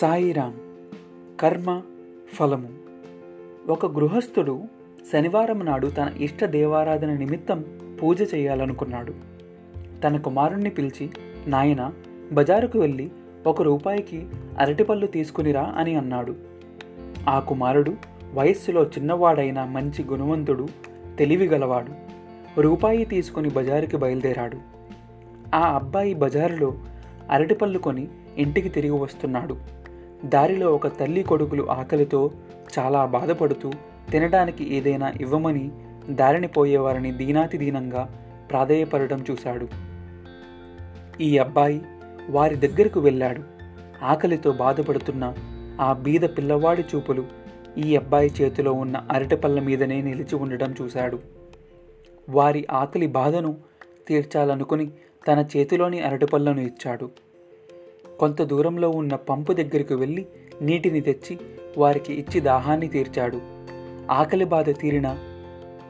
సాయిరామ్ కర్మ ఫలము. ఒక గృహస్థుడు శనివారం నాడు తన ఇష్ట దేవారాధన నిమిత్తం పూజ చేయాలనుకున్నాడు. తన కుమారుణ్ణి పిలిచి నాయన బజారుకు వెళ్ళి ఒక రూపాయికి అరటిపళ్ళు తీసుకునిరా అని అన్నాడు. ఆ కుమారుడు వయస్సులో చిన్నవాడైన మంచి గుణవంతుడు తెలివిగలవాడు రూపాయి తీసుకుని బజారుకి బయలుదేరాడు. ఆ అబ్బాయి బజారులో అరటిపళ్ళు కొని ఇంటికి తిరిగి వస్తున్నాడు. దారిలో ఒక తల్లి కొడుకులు ఆకలితో చాలా బాధపడుతూ తినడానికి ఏదైనా ఇవ్వమని దారిని పోయేవారిని దీనాతి దీనంగా ప్రాధేయపడటం చూశాడు. ఈ అబ్బాయి వారి దగ్గరకు వెళ్ళాడు. ఆకలితో బాధపడుతున్న ఆ బీద పిల్లవాడి చూపులు ఈ అబ్బాయి చేతిలో ఉన్న అరటిపళ్ళ మీదనే నిలిచి ఉండడం చూశాడు. వారి ఆకలి బాధను తీర్చాలనుకుని తన చేతిలోని అరటిపళ్ళను ఇచ్చాడు. కొంత దూరంలో ఉన్న పంపు దగ్గరికి వెళ్ళి నీటిని తెచ్చి వారికి ఇచ్చి దాహాన్ని తీర్చాడు. ఆకలి బాధ తీరిన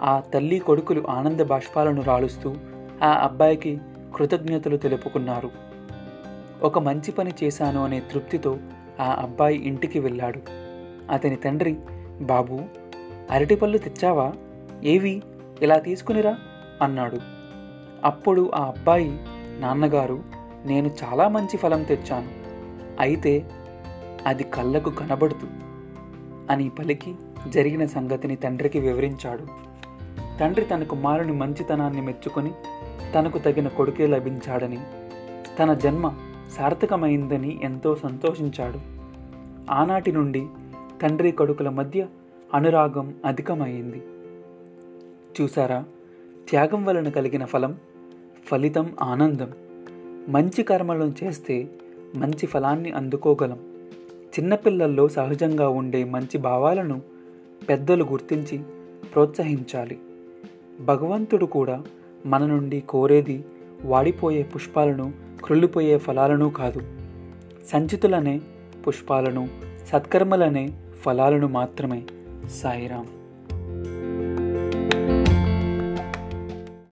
ఆ తల్లి కొడుకులు ఆనంద బాష్పాలను రాలుస్తూ ఆ అబ్బాయికి కృతజ్ఞతలు తెలుపుకున్నారు. ఒక మంచి పని చేశాను అనే తృప్తితో ఆ అబ్బాయి ఇంటికి వెళ్ళాడు. అతని తండ్రి బాబు అరటిపళ్ళు తెచ్చావా? ఏవి? ఇలా తీసుకునిరా అన్నాడు. అప్పుడు ఆ అబ్బాయి నాన్నగారు నేను చాలా మంచి ఫలం తెచ్చాను. అయితే అది కళ్ళకు కనబడుతు అని పలికి జరిగిన సంగతిని తండ్రికి వివరించాడు. తండ్రి తన కుమారుని మంచితనాన్ని మెచ్చుకొని తనకు తగిన కొడుకే లభించాడని తన జన్మ సార్థకమైందని ఎంతో సంతోషించాడు. ఆనాటి నుండి తండ్రి కొడుకుల మధ్య అనురాగం అధికమైంది. చూసారా త్యాగం వలన కలిగిన ఫలం ఫలితం ఆనందం. మంచి కర్మలను చేస్తే మంచి ఫలాన్ని అందుకోగలం. చిన్నపిల్లల్లో సహజంగా ఉండే మంచి భావాలను పెద్దలు గుర్తించి ప్రోత్సహించాలి. భగవంతుడు కూడా మన నుండి కోరేది వాడిపోయే పుష్పాలను క్రుళ్ళిపోయే ఫలాలను కాదు. సంచితులనే పుష్పాలను సత్కర్మలనే ఫలాలను మాత్రమే. సాయిరాం